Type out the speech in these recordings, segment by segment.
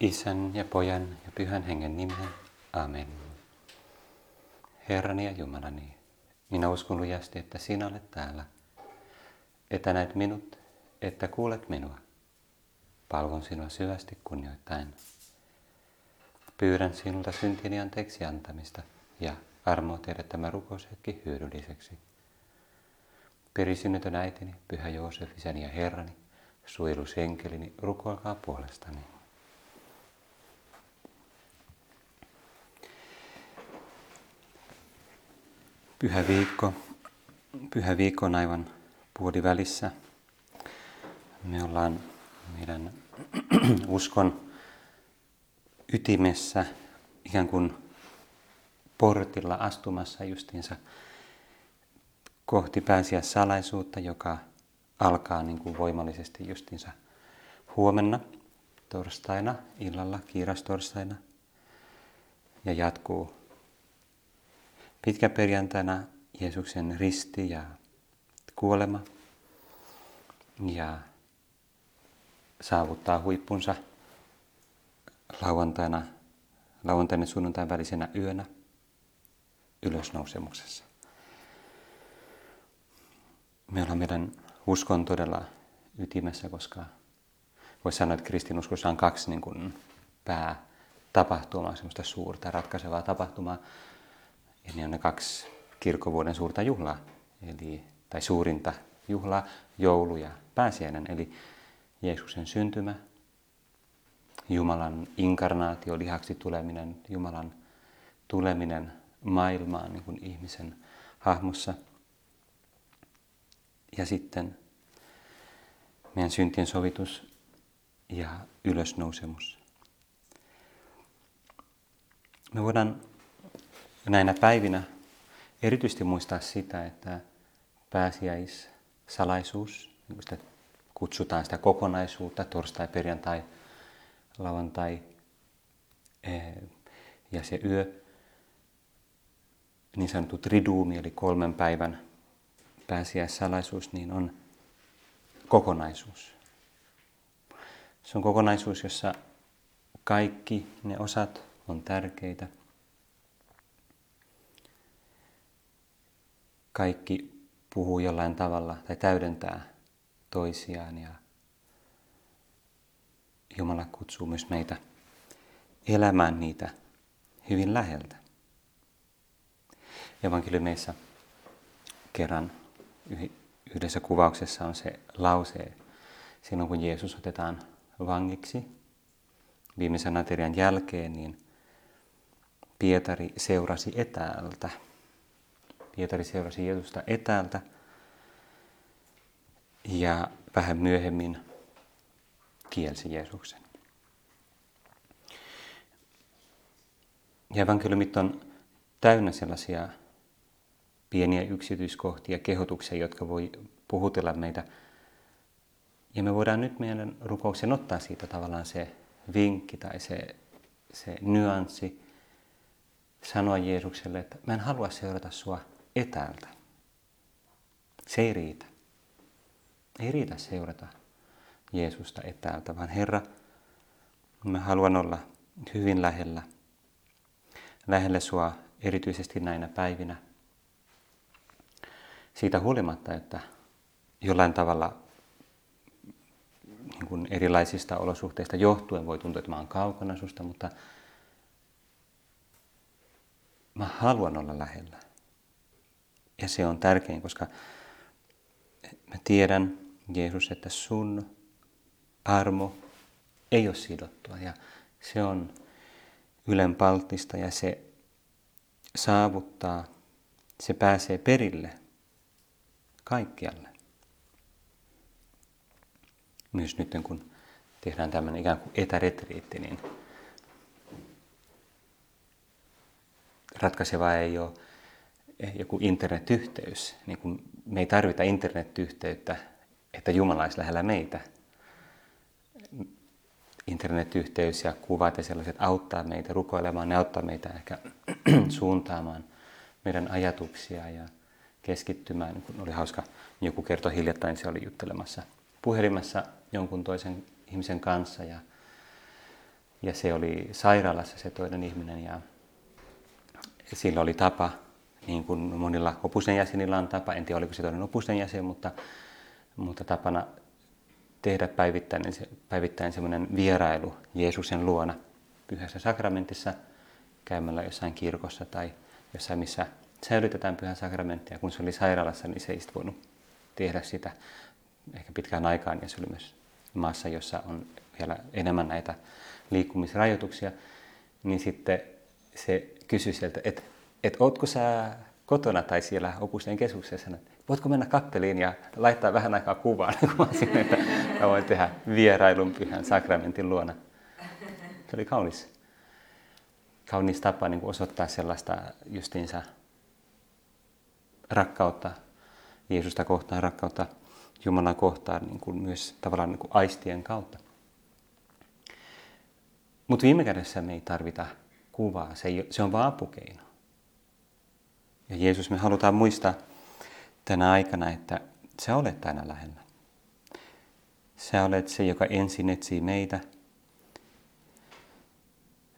Isän ja pojan ja pyhän hengen nimeen. Amen. Herrani ja Jumalani, minä uskon lujasti, että sinä olet täällä, että näet minut, että kuulet minua. Palvon sinua syvästi kunnioittain. Pyydän sinulta syntini anteeksi antamista ja armoa tehdä tämä rukoushetki hyödylliseksi. Perisynnytön äitini, pyhä Joosef, isäni ja herrani, suojelusenkelini, rukoilkaa puolestani. Pyhä viikko. Pyhä viikko on aivan puolivälissä. Me ollaan meidän uskon ytimessä ikään kuin portilla astumassa justiinsa kohti pääsiä salaisuutta, joka alkaa niin kuin voimallisesti justiinsa huomenna torstaina illalla, kiirastorstaina ja jatkuu pitkäperjantaina Jeesuksen risti ja kuolema ja saavuttaa huippunsa lauantaina, lauantaina sunnuntain välisenä yönä ylösnousemuksessa. Me ollaan meidän uskon todella ytimessä, koska voisi sanoa, että kristinuskossa on kaksi niin kuin päätapahtumaa, semmoista suurta ratkaisevaa tapahtumaa. Ja ne on ne kaksi kirkkovuoden suurta juhlaa, eli, tai suurinta juhlaa, joulu ja pääsiäinen, eli Jeesuksen syntymä, Jumalan inkarnaatio, lihaksi tuleminen, Jumalan tuleminen maailmaan niin kuin ihmisen hahmossa. Ja sitten meidän syntien sovitus ja ylösnousemus. Me voidaan näinä päivinä erityisesti muistaa sitä, että pääsiäissalaisuus, niin sitä kutsutaan sitä kokonaisuutta, torstai, perjantai, lauantai eh, ja se yö, niin sanottu triduumi, eli kolmen päivän pääsiäissalaisuus, niin on kokonaisuus. Se on kokonaisuus, jossa kaikki ne osat on tärkeitä – kaikki puhuu jollain tavalla tai täydentää toisiaan ja Jumala kutsuu myös meitä elämään niitä hyvin läheltä. Evankeliumissa kerran yhdessä kuvauksessa on se lause, silloin kun Jeesus otetaan vangiksi viimeisen aterian jälkeen, niin Pietari seurasi etäältä Pietari seurasi Jeesusta etäältä ja vähän myöhemmin kielsi Jeesuksen. Ja evankeliumit on täynnä sellaisia pieniä yksityiskohtia, kehotuksia, jotka voi puhutella meitä. Ja me voidaan nyt meidän rukouksen ottaa siitä tavallaan se vinkki tai se, se nyanssi, sanoa Jeesukselle, että mä en halua seurata sua etäältä. Se ei riitä. Ei riitä seurata Jeesusta etäältä, vaan Herra, mä haluan olla hyvin lähellä. Lähellä sua erityisesti näinä päivinä. Siitä huolimatta, että jollain tavalla niin kuin erilaisista olosuhteista johtuen voi tuntua, että mä oon kaukana susta, mutta mä haluan olla lähellä. Ja se on tärkein, koska mä tiedän, Jeesus, että sun armo ei ole sidottua ja se on ylenpalttista ja se saavuttaa, se pääsee perille kaikkialle. Myös nyt kun tehdään tämmöinen ikään kuin etäretriitti, niin ratkaisevaa ei ole joku internetyhteys. Niin kuin me ei tarvita internetyhteyttä, että Jumala olisi lähellä meitä. Internetyhteys ja kuvat ja sellaiset auttaa meitä rukoilemaan, ne auttaa meitä ehkä suuntaamaan meidän ajatuksia ja keskittymään. Kun oli hauska, joku kertoi hiljattain, se oli juttelemassa puhelimessa jonkun toisen ihmisen kanssa ja, Ja se oli sairaalassa se toinen ihminen ja sillä oli tapa, niin kuin monilla opusten jäsenillä on tapa, en tiedä oliko se toinen opusten jäsen, mutta, mutta tapana tehdä päivittäin, päivittäin semmoinen vierailu Jeesuksen luona pyhässä sakramentissa käymällä jossain kirkossa tai jossain, missä säilytetään pyhän sakramenttia. Kun se oli sairaalassa, niin se ei voinut tehdä sitä ehkä pitkään aikaan. Ja se oli myös maassa, jossa on vielä enemmän näitä liikkumisrajoituksia, niin sitten se kysyi sieltä, että et ootko sä kotona tai siellä opusten keskuksessa, että voitko mennä kappeliin ja laittaa vähän aikaa kuvaa, niin kuin mä että mä voin tehdä vierailun pyhän sakramentin luona. Se oli kaunis, kaunis tapa niin osoittaa sellaista justiinsa rakkautta Jeesusta kohtaan, rakkautta Jumalan kohtaan niin kuin myös tavallaan niin kuin aistien kautta. Mutta viime kädessä me ei tarvita kuvaa, se, ei, se on vaan apukeino. Ja Jeesus, me halutaan muistaa tänä aikana, että sä olet aina lähellä. Sä olet se, joka ensin etsii meitä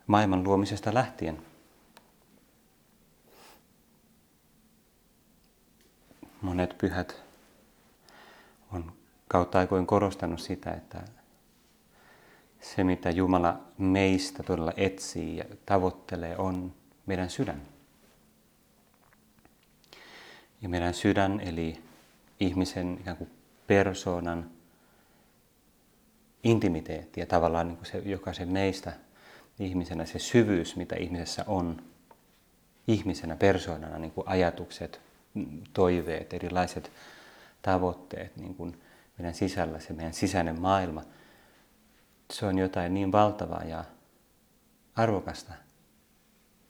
maailman luomisesta lähtien. Monet pyhät on kautta aikoin korostanut sitä, että se mitä Jumala meistä todella etsii ja tavoittelee on meidän sydän. Ja meidän sydän, eli ihmisen ikään kuin persoonan intimiteetti ja tavallaan niin kuin se, jokaisen meistä ihmisenä se syvyys, mitä ihmisessä on, ihmisenä, persoonana, niin kuin ajatukset, toiveet, erilaiset tavoitteet, niin kuin meidän sisällä, se meidän sisäinen maailma, se on jotain niin valtavaa ja arvokasta,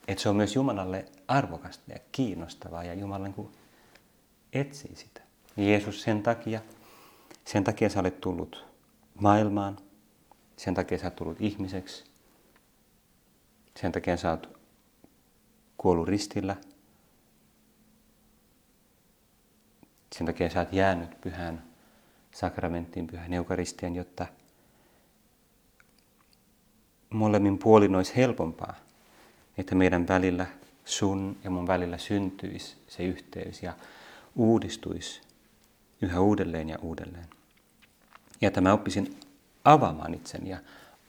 että se on myös Jumalalle arvokasta ja kiinnostavaa ja Jumala niin etsii sitä. Jeesus sen takia, sen takia sä olet tullut maailmaan, sen takia sä olet tullut ihmiseksi, sen takia sä olet kuollut ristillä, sen takia sä oot jäänyt pyhän sakramenttiin, pyhän eukaristian, jotta molemmin puolin olisi helpompaa, että meidän välillä, sun ja mun välillä syntyisi se yhteys ja uudistuisi yhä uudelleen ja uudelleen. Ja että mä oppisin avaamaan itsen ja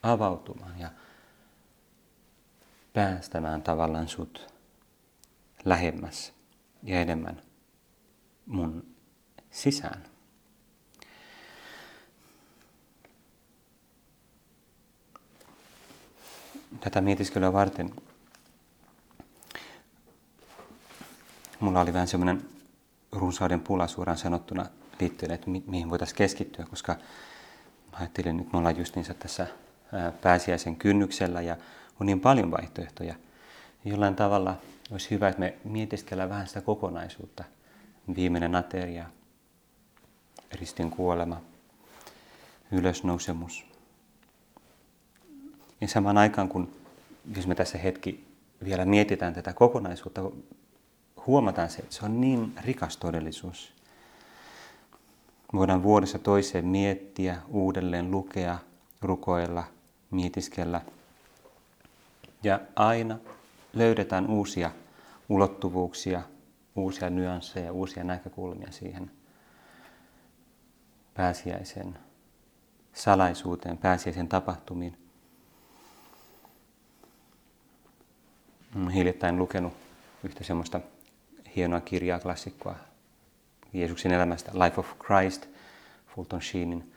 avautumaan ja päästämään tavallaan sut lähemmäs ja enemmän mun sisään. Tätä mietiskelyä varten mulla oli vähän semmoinen runsauden pula suoraan sanottuna liittyen, että mi- mihin voitaisiin keskittyä, koska ajattelin, että me ollaan justiinsa tässä pääsiäisen kynnyksellä ja on niin paljon vaihtoehtoja. Jollain tavalla olisi hyvä, että me mietiskellään vähän sitä kokonaisuutta. Viimeinen ateria, ristin kuolema, ylösnousemus. Ja samaan aikaan, kun jos me tässä hetki vielä mietitään tätä kokonaisuutta, huomataan se, että se on niin rikas todellisuus. Voidaan vuodessa toiseen miettiä, uudelleen lukea, rukoilla, mietiskellä. Ja aina löydetään uusia ulottuvuuksia, uusia nyansseja, uusia näkökulmia siihen pääsiäisen salaisuuteen, pääsiäisen tapahtumiin. Hiljattain lukenut yhtä semmoista hienoa kirjaa, klassikkoa Jeesuksen elämästä, Life of Christ, Fulton Sheenin.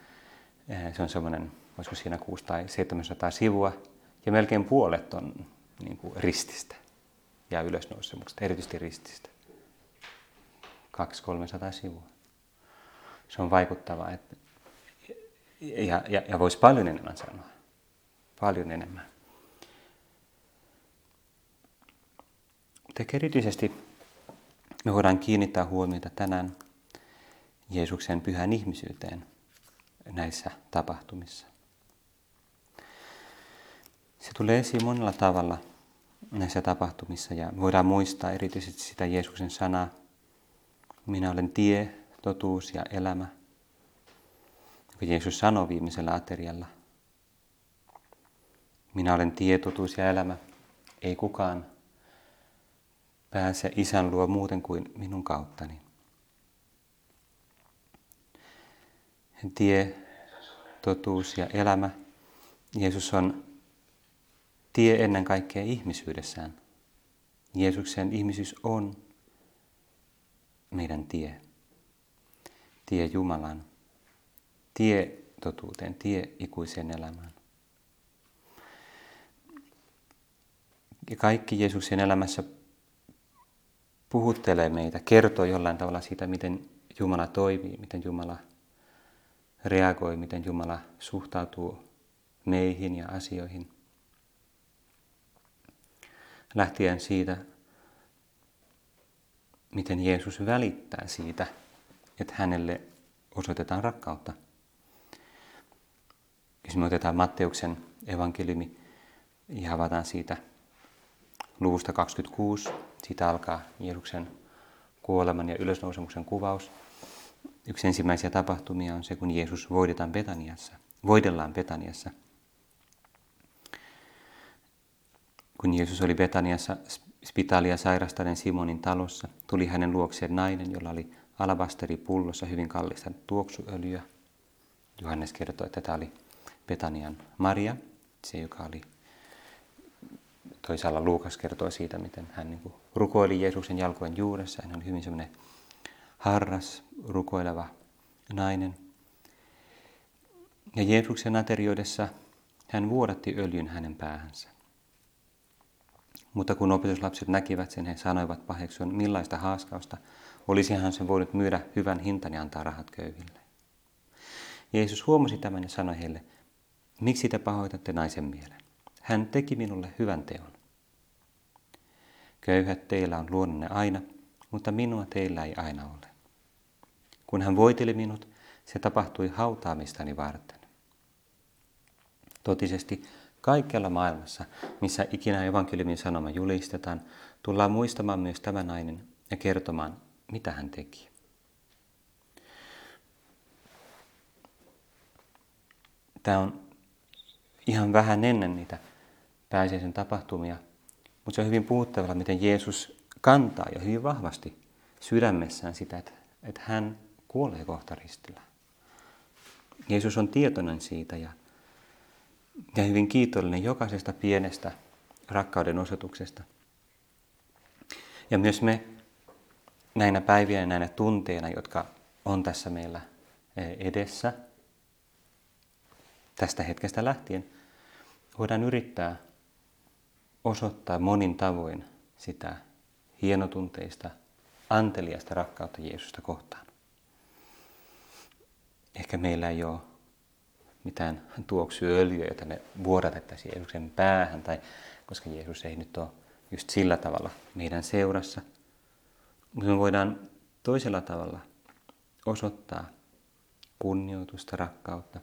Eh, se on semmoinen, olisiko siinä 6 tai 700 sivua, ja melkein puolet on niin kuin rististä ja ylösnousemuksesta, erityisesti rististä. 200-300 sivua. Se on vaikuttavaa, että, ja, ja, ja voisi paljon enemmän sanoa. Paljon enemmän. Mutta erityisesti me voidaan kiinnittää huomiota tänään Jeesuksen pyhän ihmisyyteen näissä tapahtumissa. Se tulee esiin monella tavalla näissä tapahtumissa ja voidaan muistaa erityisesti sitä Jeesuksen sanaa. Minä olen tie, totuus ja elämä. Joka Jeesus sanoi viimeisellä aterialla. Minä olen tietotuus ja elämä. Ei kukaan pääse isän luo muuten kuin minun kauttani. Tie, totuus ja elämä. Jeesus on tie ennen kaikkea ihmisyydessään. Jeesuksen ihmisyys on meidän tie. Tie Jumalan. Tie totuuteen, tie ikuiseen elämään. Ja kaikki Jeesuksen elämässä puhuttelee meitä, kertoo jollain tavalla siitä, miten Jumala toimii, miten Jumala reagoi, miten Jumala suhtautuu meihin ja asioihin. Lähtien siitä, miten Jeesus välittää siitä, että hänelle osoitetaan rakkautta. Jos me otetaan Matteuksen evankeliumi ja avataan siitä luvusta 26, siitä alkaa Jeesuksen kuoleman ja ylösnousemuksen kuvaus. Yksi ensimmäisiä tapahtumia on se, kun Jeesus voidetaan Betaniassa, voidellaan Betaniassa. Kun Jeesus oli Betaniassa spitaalia sairastaneen Simonin talossa, tuli hänen luokseen nainen, jolla oli alabasteripullossa hyvin kallista tuoksuöljyä. Johannes kertoi, että tämä oli Betanian Maria, se joka oli toisaalla Luukas kertoo siitä, miten hän niin kuin rukoili Jeesuksen jalkojen juuressa. Hän oli hyvin semmoinen harras, rukoileva nainen. Ja Jeesuksen aterioidessa hän vuodatti öljyn hänen päähänsä. Mutta kun opetuslapset näkivät sen, he sanoivat paheksuen, millaista haaskausta olisihan se voinut myydä hyvän hintan ja antaa rahat köyhille. Jeesus huomasi tämän ja sanoi heille, miksi te pahoitatte naisen mielen? Hän teki minulle hyvän teon. Köyhät teillä on luonne aina, mutta minua teillä ei aina ole. Kun hän voiteli minut, se tapahtui hautaamistani varten. Totisesti kaikkialla maailmassa, missä ikinä evankeliumin sanoma julistetaan, tullaan muistamaan myös tämä nainen ja kertomaan, mitä hän teki. Tämä on ihan vähän ennen niitä pääsiäisen tapahtumia, mutta se on hyvin puhuttavalla, miten Jeesus kantaa jo hyvin vahvasti sydämessään sitä, että, että hän kuolee kohta ristillä. Jeesus on tietoinen siitä ja, ja hyvin kiitollinen jokaisesta pienestä rakkauden osoituksesta. Ja myös me näinä päivinä ja näinä tunteina, jotka on tässä meillä eh, edessä, tästä hetkestä lähtien, voidaan yrittää osoittaa monin tavoin sitä hienotunteista, anteliasta rakkautta Jeesusta kohtaan. Ehkä meillä ei ole mitään tuoksuöljyä, jota me vuodatettaisiin Jeesuksen päähän, tai koska Jeesus ei nyt ole just sillä tavalla meidän seurassa. Mutta me voidaan toisella tavalla osoittaa kunnioitusta, rakkautta,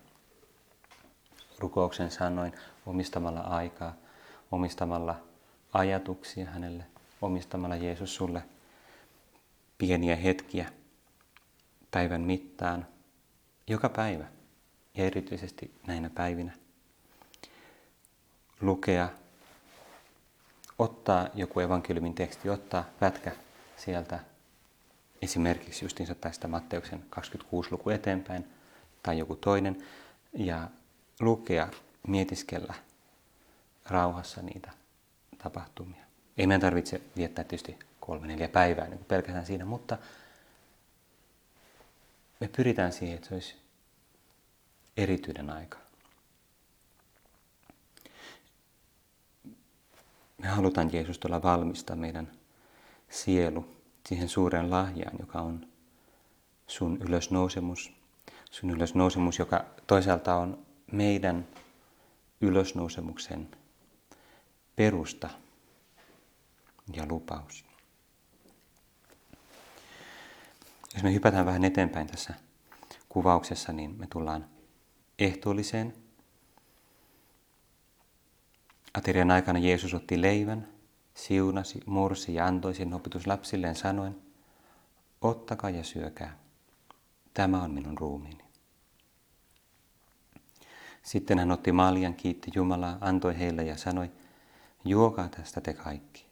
rukouksen sanoin, omistamalla aikaa, omistamalla ajatuksia hänelle, omistamalla Jeesus sulle pieniä hetkiä päivän mittaan, joka päivä ja erityisesti näinä päivinä. Lukea, ottaa joku evankeliumin teksti, ottaa pätkä sieltä esimerkiksi justiinsa tästä Matteuksen 26 luku eteenpäin tai joku toinen ja lukea, mietiskellä rauhassa niitä tapahtumia. Ei meidän tarvitse viettää tietysti kolme, neljä päivää niin pelkästään siinä, mutta me pyritään siihen, että se olisi erityinen aika. Me halutaan Jeesus tuolla valmistaa meidän sielu siihen suureen lahjaan, joka on sun ylösnousemus. Sun ylösnousemus, joka toisaalta on meidän ylösnousemuksen perusta ja lupaus. Jos me hypätään vähän eteenpäin tässä kuvauksessa, niin me tullaan ehtoolliseen. Aterian aikana Jeesus otti leivän, siunasi, mursi ja antoi sen opetuslapsilleen sanoen, ottakaa ja syökää. Tämä on minun ruumiini. Sitten hän otti maljan, kiitti Jumalaa, antoi heille ja sanoi, juokaa tästä te kaikki.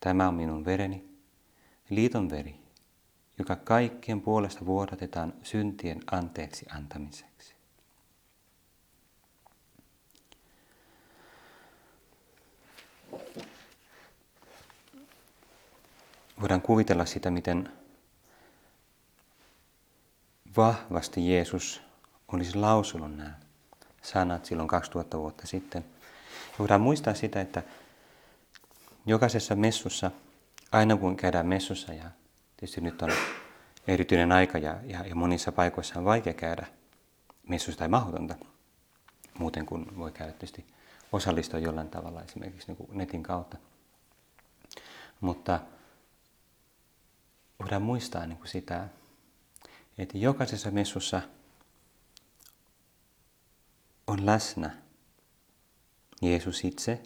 Tämä on minun vereni, liiton veri, joka kaikkien puolesta vuodatetaan syntien anteeksi antamiseksi. Voidaan kuvitella sitä, miten vahvasti Jeesus olisi lausunut nämä sanat silloin 2000 vuotta sitten. Ja voidaan muistaa sitä, että jokaisessa messussa, aina kun käydään messussa, ja tietysti nyt on erityinen aika ja, ja, ja monissa paikoissa on vaikea käydä messussa tai mahdotonta, muuten kuin voi käydä tietysti osallistua jollain tavalla esimerkiksi niin kuin netin kautta. Mutta voidaan muistaa niin kuin sitä, että jokaisessa messussa on läsnä Jeesus itse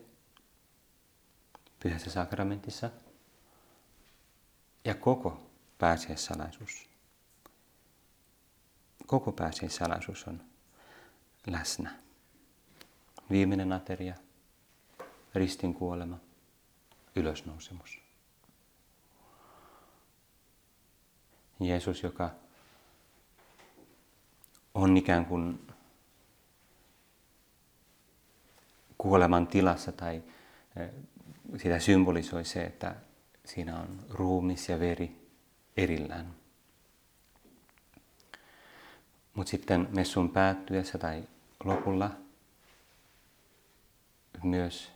pyhässä sakramentissa ja koko pääsiäissalaisuus. Koko pääsiäissalaisuus on läsnä. Viimeinen ateria, ristin kuolema, ylösnousemus. Jeesus, joka on ikään kuin kuoleman tilassa tai sitä symbolisoi se, että siinä on ruumis ja veri erillään. Mutta sitten messun päättyessä tai lopulla myös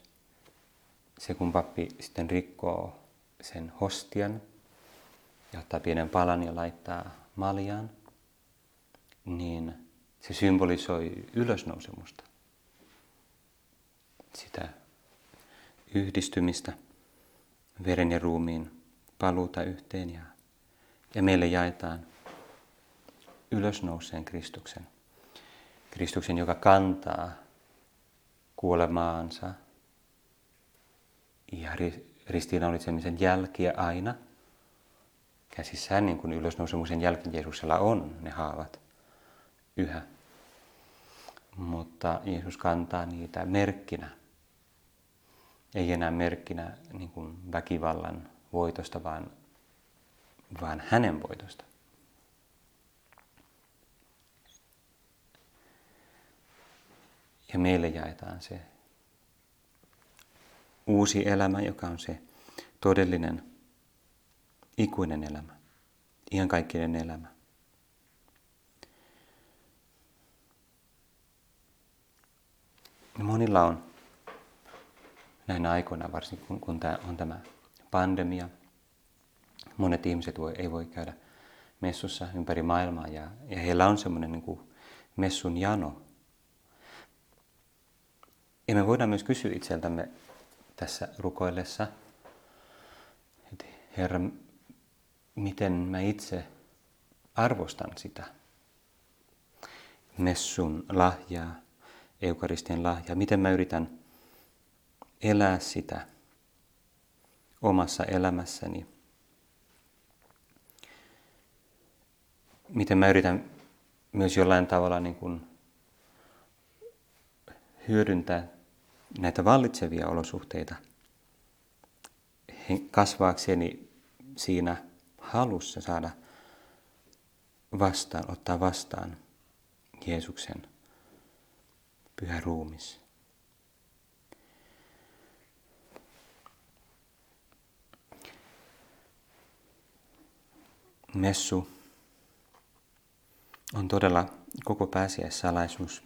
se, kun pappi sitten rikkoo sen hostian ja ottaa pienen palan ja laittaa maljaan, niin se symbolisoi ylösnousemusta sitä yhdistymistä, veren ja ruumiin paluuta yhteen ja, ja meille jaetaan ylösnouseen Kristuksen. Kristuksen, joka kantaa kuolemaansa ja ristiinnaulitsemisen jälkiä aina käsissään, niin kuin ylösnousemuksen jälkeen Jeesuksella on ne haavat yhä. Mutta Jeesus kantaa niitä merkkinä ei enää merkkinä niin kuin väkivallan voitosta, vaan, vaan hänen voitosta. Ja meille jaetaan se uusi elämä, joka on se todellinen, ikuinen elämä, ihan kaikkien elämä. Monilla on näinä aikoina, varsinkin kun, kun tämä on tämä pandemia. Monet ihmiset voi, ei voi käydä messussa ympäri maailmaa ja, ja heillä on semmoinen niin kuin messun jano. Ja me voidaan myös kysyä itseltämme tässä rukoillessa, että Herra, miten mä itse arvostan sitä messun lahjaa, eukaristien lahjaa, miten mä yritän elää sitä omassa elämässäni. Miten mä yritän myös jollain tavalla niin kuin hyödyntää näitä vallitsevia olosuhteita kasvaakseni siinä halussa saada vastaan, ottaa vastaan Jeesuksen pyhä ruumis. Messu on todella koko pääsiäissalaisuus.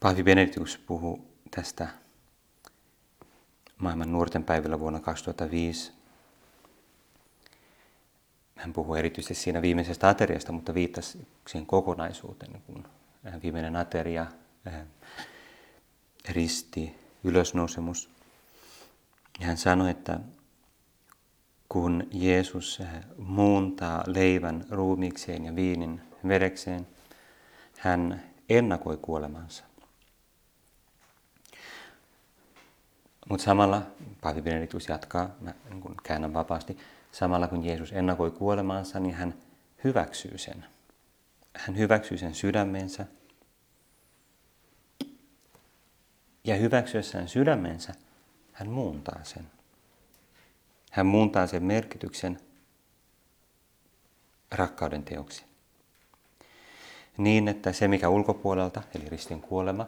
Paavi Benediktus puhuu tästä maailman nuorten päivillä vuonna 2005. Hän puhuu erityisesti siinä viimeisestä ateriasta, mutta viittasi siihen kokonaisuuteen, niin kuin viimeinen ateria, risti, ylösnousemus. Ja hän sanoi, että kun Jeesus eh, muuntaa leivän ruumiikseen ja viinin verekseen, hän ennakoi kuolemansa. Mutta samalla, Paavi Benediktus jatkaa, mä niin käännän vapaasti, samalla kun Jeesus ennakoi kuolemansa, niin hän hyväksyy sen. Hän hyväksyy sen sydämensä. Ja hyväksyessään sydämensä, hän muuntaa sen. Hän muuntaa sen merkityksen rakkauden teoksi. Niin, että se mikä ulkopuolelta, eli ristin kuolema,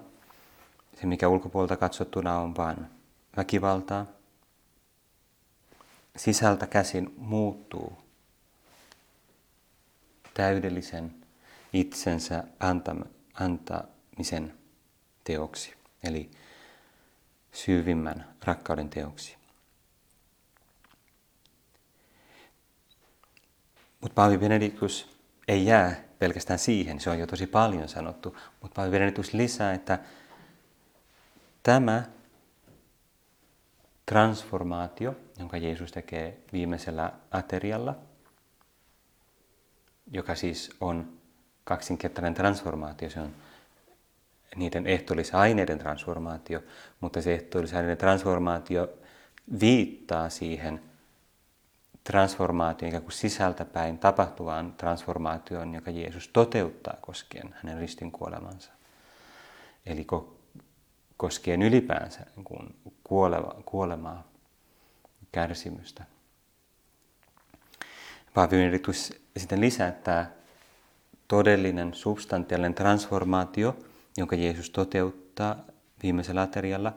se mikä ulkopuolelta katsottuna on vain väkivaltaa, sisältä käsin muuttuu täydellisen itsensä antamisen teoksi, eli syvimmän rakkauden teoksi. Mutta Paavi Benediktus ei jää pelkästään siihen, se on jo tosi paljon sanottu, mutta Paavi Benediktus lisää, että tämä transformaatio, jonka Jeesus tekee viimeisellä aterialla, joka siis on kaksinkertainen transformaatio, se on niiden ehtoollisaineiden transformaatio, mutta se ehtoollisaineiden transformaatio viittaa siihen transformaatioon ikään kuin sisältäpäin tapahtuvaan transformaatioon, joka Jeesus toteuttaa koskien hänen ristin kuolemansa. Eli koskien ylipäänsä niin kuin kuolema, kuolemaa, kärsimystä. Paavi sitten lisää, että todellinen substantiaalinen transformaatio, jonka Jeesus toteuttaa viimeisellä aterialla,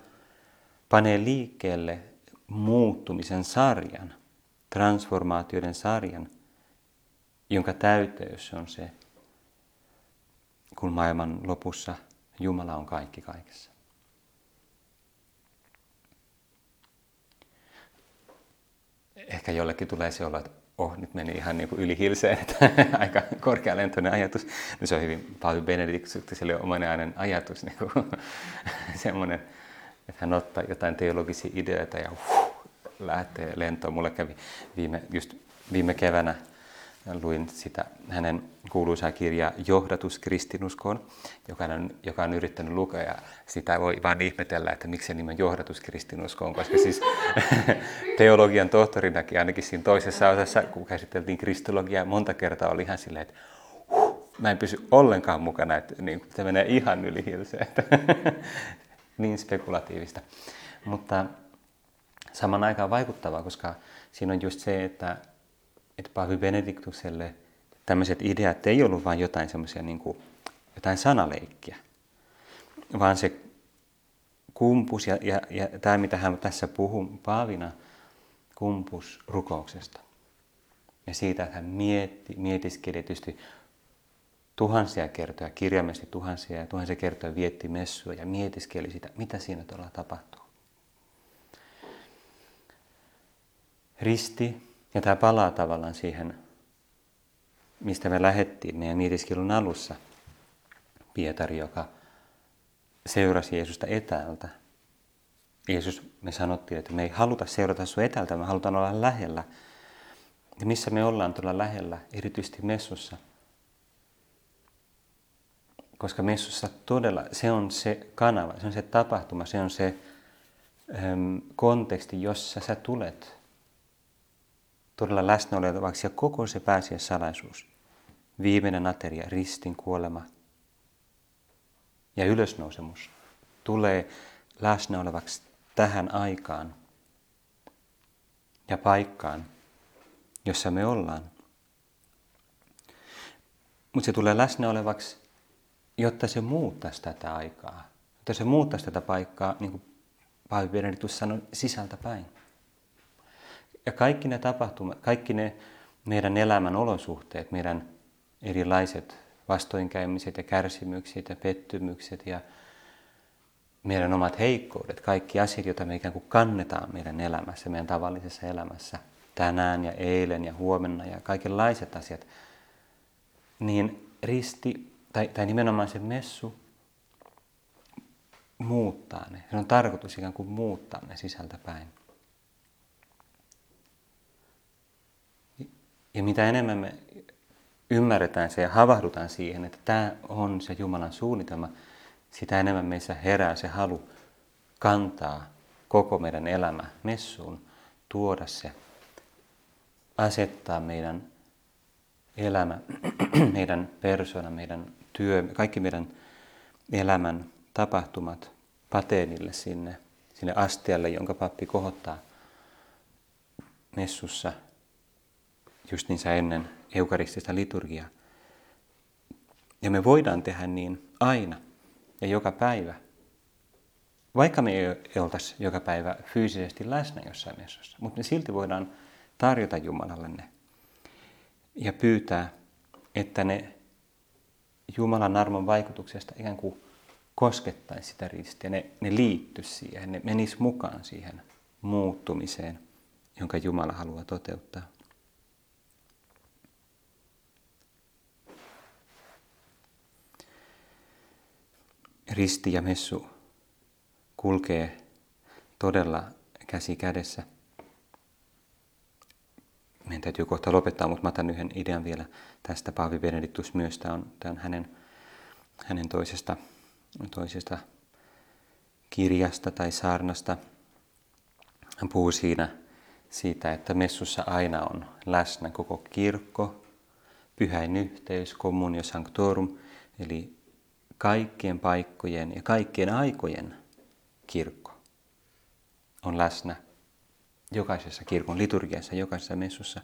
panee liikkeelle muuttumisen sarjan, transformaatioiden sarjan, jonka täyteys on se, kun maailman lopussa Jumala on kaikki kaikessa. Ehkä jollekin tulee se olla, että oh, nyt meni ihan niin kuin yli hilseen, että aika korkealentoinen ajatus. No se on hyvin paljon benediktiselle omainen ajatus, niin kuin, semmoinen, että hän ottaa jotain teologisia ideoita ja uh, lähtee lentoon. Mulle kävi viime, just viime keväänä luin sitä hänen kuuluisaa kirjaa Johdatus kristinuskoon, joka on, joka on yrittänyt lukea ja sitä voi vain ihmetellä, että miksi se nimi on Johdatus kristinuskoon, koska siis teologian tohtorinakin ainakin siinä toisessa osassa, kun käsiteltiin kristologiaa, monta kertaa oli ihan silleen, että mä en pysy ollenkaan mukana, että niin, se menee ihan yli hilseen, niin spekulatiivista. Mutta saman aikaan vaikuttavaa, koska siinä on just se, että että Paavi Benediktukselle tämmöiset ideat ei ollut vain jotain semmoisia niin jotain sanaleikkiä, vaan se kumpus ja, ja, ja tämä, mitä hän tässä puhuu Paavina, kumpus rukouksesta. Ja siitä, että hän mietti, mietiskeli tietysti tuhansia kertoja, kirjaimellisesti tuhansia ja tuhansia kertoja vietti messua ja mietiskeli sitä, mitä siinä todella tapahtuu. Risti ja tämä palaa tavallaan siihen, mistä me lähettiin meidän mietiskelun alussa. Pietari, joka seurasi Jeesusta etäältä. Jeesus, me sanottiin, että me ei haluta seurata sinua etäältä, me halutaan olla lähellä. Ja missä me ollaan tuolla lähellä, erityisesti messussa. Koska messussa todella se on se kanava, se on se tapahtuma, se on se äm, konteksti, jossa sä tulet todella läsnä olevaksi ja koko se salaisuus. Viimeinen ateria, ristin kuolema ja ylösnousemus tulee läsnä olevaksi tähän aikaan ja paikkaan, jossa me ollaan. Mutta se tulee läsnä olevaksi, jotta se muuttaisi tätä aikaa. Jotta se muuttaisi tätä paikkaa, niin kuin Paavi sanoi, sisältä päin. Ja kaikki ne tapahtumat, kaikki ne meidän elämän olosuhteet, meidän erilaiset vastoinkäymiset ja kärsimykset ja pettymykset ja meidän omat heikkoudet, kaikki asiat, joita me ikään kuin kannetaan meidän elämässä, meidän tavallisessa elämässä, tänään ja eilen ja huomenna ja kaikenlaiset asiat, niin risti, tai, tai nimenomaan se messu, muuttaa ne. Se on tarkoitus ikään kuin muuttaa ne sisältä päin. Ja mitä enemmän me ymmärretään se ja havahdutaan siihen, että tämä on se Jumalan suunnitelma, sitä enemmän meissä herää se halu kantaa koko meidän elämä messuun, tuoda se, asettaa meidän elämä, meidän persona, meidän työ, kaikki meidän elämän tapahtumat pateenille sinne, sinne astialle, jonka pappi kohottaa messussa just niin ennen eukaristista liturgiaa. Ja me voidaan tehdä niin aina ja joka päivä. Vaikka me ei oltaisi joka päivä fyysisesti läsnä jossain messussa, mutta me silti voidaan tarjota Jumalalle ne ja pyytää, että ne Jumalan armon vaikutuksesta ikään kuin koskettaisi sitä ristiä, ne, ne liittyisi siihen, ne menisi mukaan siihen muuttumiseen, jonka Jumala haluaa toteuttaa. Risti ja messu kulkee todella käsi kädessä. Meidän täytyy kohta lopettaa, mutta mä otan yhden idean vielä tästä. Paavi Benediktus myös, tämä on, tämä on hänen, hänen toisesta, toisesta kirjasta tai saarnasta. Hän puhuu siinä siitä, että messussa aina on läsnä koko kirkko, pyhäin yhteys, communio sanctorum, eli kaikkien paikkojen ja kaikkien aikojen kirkko on läsnä jokaisessa kirkon liturgiassa, jokaisessa messussa.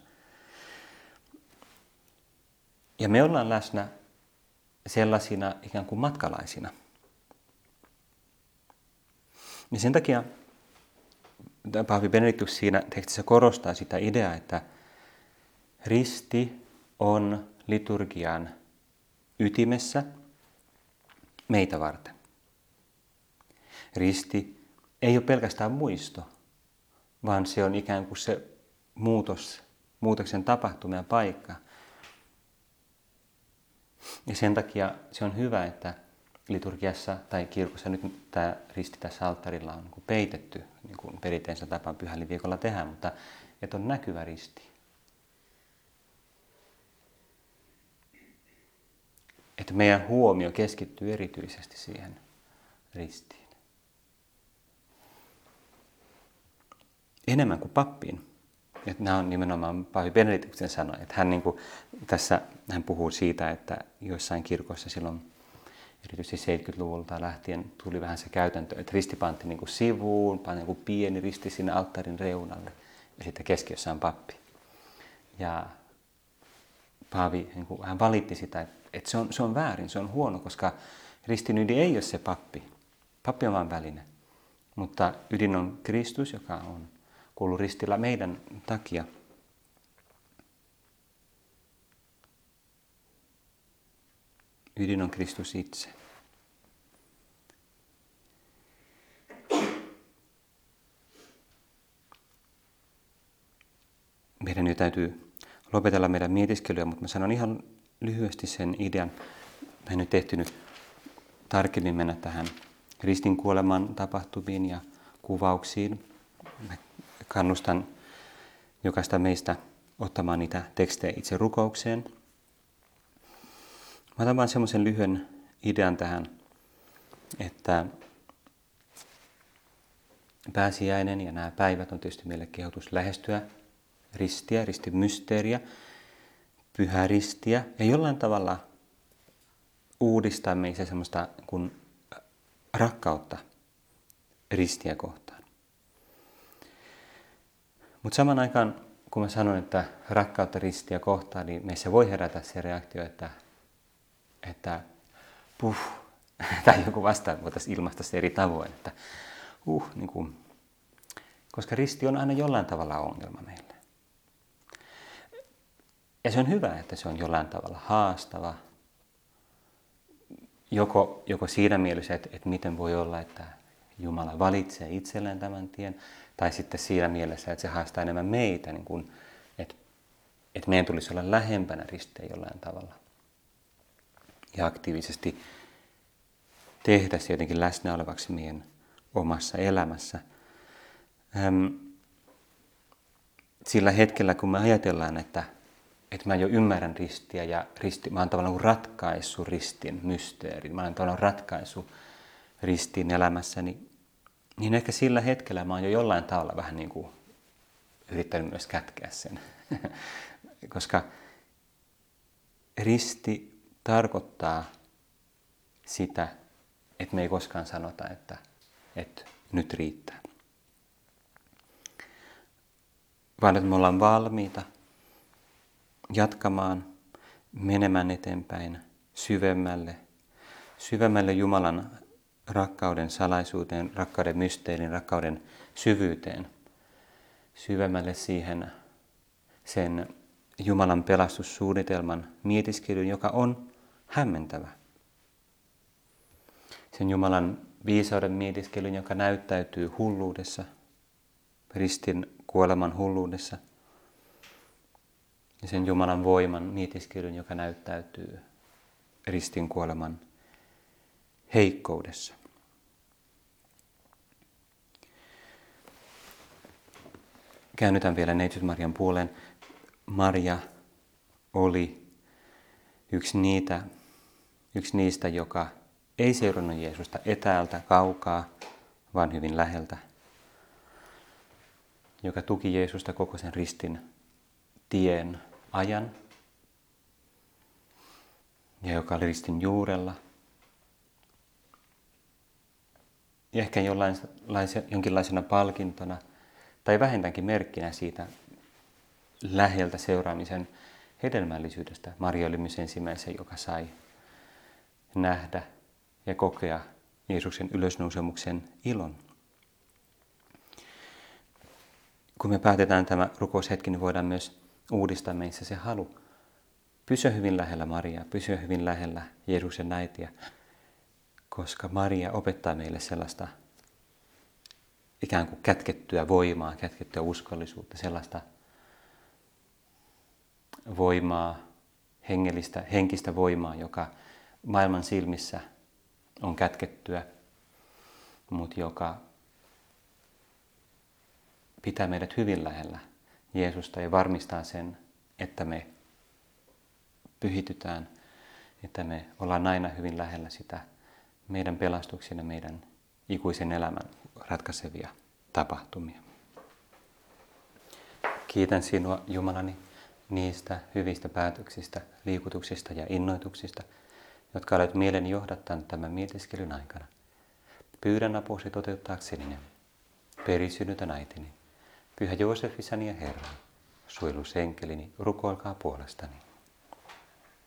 Ja me ollaan läsnä sellaisina ikään kuin matkalaisina. Ja sen takia Paavi Benediktus siinä tekstissä korostaa sitä ideaa, että risti on liturgian ytimessä meitä varten. Risti ei ole pelkästään muisto, vaan se on ikään kuin se muutos, muutoksen tapahtumia paikka. Ja sen takia se on hyvä, että liturgiassa tai kirkossa nyt tämä risti tässä alttarilla on niin peitetty, niin kuin perinteensä tapaan pyhälliviikolla tehdään, mutta että on näkyvä risti. Että meidän huomio keskittyy erityisesti siihen ristiin. Enemmän kuin pappiin. Että nämä on nimenomaan Paavi Benediktin sanoa, että hän niin kuin, tässä hän puhuu siitä, että joissain kirkoissa silloin erityisesti 70-luvulta lähtien tuli vähän se käytäntö, että risti panti niin sivuun, pani kuin pieni risti sinne alttarin reunalle ja sitten keskiössä on pappi. Ja Paavi, niin kuin, hän valitti sitä, että se on, se on väärin, se on huono, koska ristin ydin ei ole se pappi. Pappi on vain väline. Mutta ydin on Kristus, joka on kuullut ristillä meidän takia. Ydin on Kristus itse. Meidän nyt täytyy lopetella meidän mietiskelyä, mutta mä sanon ihan lyhyesti sen idean. Mä en nyt tehty nyt tarkemmin mennä tähän ristin kuoleman tapahtumiin ja kuvauksiin. Mä kannustan jokaista meistä ottamaan niitä tekstejä itse rukoukseen. Mä otan vain semmoisen lyhyen idean tähän, että pääsiäinen ja nämä päivät on tietysti meille kehotus lähestyä ristiä, ristin mysteeriä, pyhää ristiä ja jollain tavalla uudistaa meissä semmoista kuin rakkautta ristiä kohtaan. Mutta saman aikaan, kun mä sanon, että rakkautta ristiä kohtaan, niin meissä voi herätä se reaktio, että, että puh, tai joku vastaan voitaisiin ilmaista se eri tavoin, että uh, niin kuin, koska risti on aina jollain tavalla ongelma meille. Ja se on hyvä, että se on jollain tavalla haastava. Joko, joko siinä mielessä, että, että miten voi olla, että Jumala valitsee itselleen tämän tien, tai sitten siinä mielessä, että se haastaa enemmän meitä, niin kuin, että, että meidän tulisi olla lähempänä ristiä jollain tavalla. Ja aktiivisesti tehdä se jotenkin läsnä olevaksi meidän omassa elämässä. Sillä hetkellä, kun me ajatellaan, että että mä jo ymmärrän ristiä ja risti, mä oon tavallaan ratkaisu ristin mysteerin, mä oon tavallaan ratkaisu ristin elämässäni, niin ehkä sillä hetkellä mä oon jo jollain tavalla vähän niin kuin yrittänyt myös kätkeä sen. Koska risti tarkoittaa sitä, että me ei koskaan sanota, että että nyt riittää. Vaan että me ollaan valmiita jatkamaan, menemään eteenpäin syvemmälle, syvemmälle Jumalan rakkauden salaisuuteen, rakkauden mysteerin, rakkauden syvyyteen, syvemmälle siihen sen Jumalan pelastussuunnitelman mietiskelyyn, joka on hämmentävä. Sen Jumalan viisauden mietiskelyn, joka näyttäytyy hulluudessa, ristin kuoleman hulluudessa. Ja sen Jumalan voiman mietiskelyn, joka näyttäytyy ristin kuoleman heikkoudessa. Käännytään vielä Neitsyt Marian puoleen. Maria oli yksi, niitä, yksi niistä, joka ei seurannut Jeesusta etäältä, kaukaa, vaan hyvin läheltä. Joka tuki Jeesusta koko sen ristin tien ajan. Ja joka oli ristin juurella. Ja ehkä jonkinlaisena palkintona tai vähintäänkin merkkinä siitä läheltä seuraamisen hedelmällisyydestä. Maria oli myös ensimmäisen, joka sai nähdä ja kokea Jeesuksen ylösnousemuksen ilon. Kun me päätetään tämä rukoushetki, niin voidaan myös uudistaa meissä se halu. Pysyä hyvin lähellä Mariaa, pysyä hyvin lähellä Jeesuksen äitiä, koska Maria opettaa meille sellaista ikään kuin kätkettyä voimaa, kätkettyä uskollisuutta, sellaista voimaa, hengellistä, henkistä voimaa, joka maailman silmissä on kätkettyä, mutta joka pitää meidät hyvin lähellä Jeesusta ja varmistaa sen, että me pyhitytään, että me ollaan aina hyvin lähellä sitä meidän pelastuksen ja meidän ikuisen elämän ratkaisevia tapahtumia. Kiitän sinua, Jumalani, niistä hyvistä päätöksistä, liikutuksista ja innoituksista, jotka olet mielen johdattanut tämän mietiskelyn aikana. Pyydän apuasi toteuttaakseni ne. Perisynnytän äitini, Pyhä Joosef, isäni ja Herra, suojelusenkelini, rukoilkaa puolestani.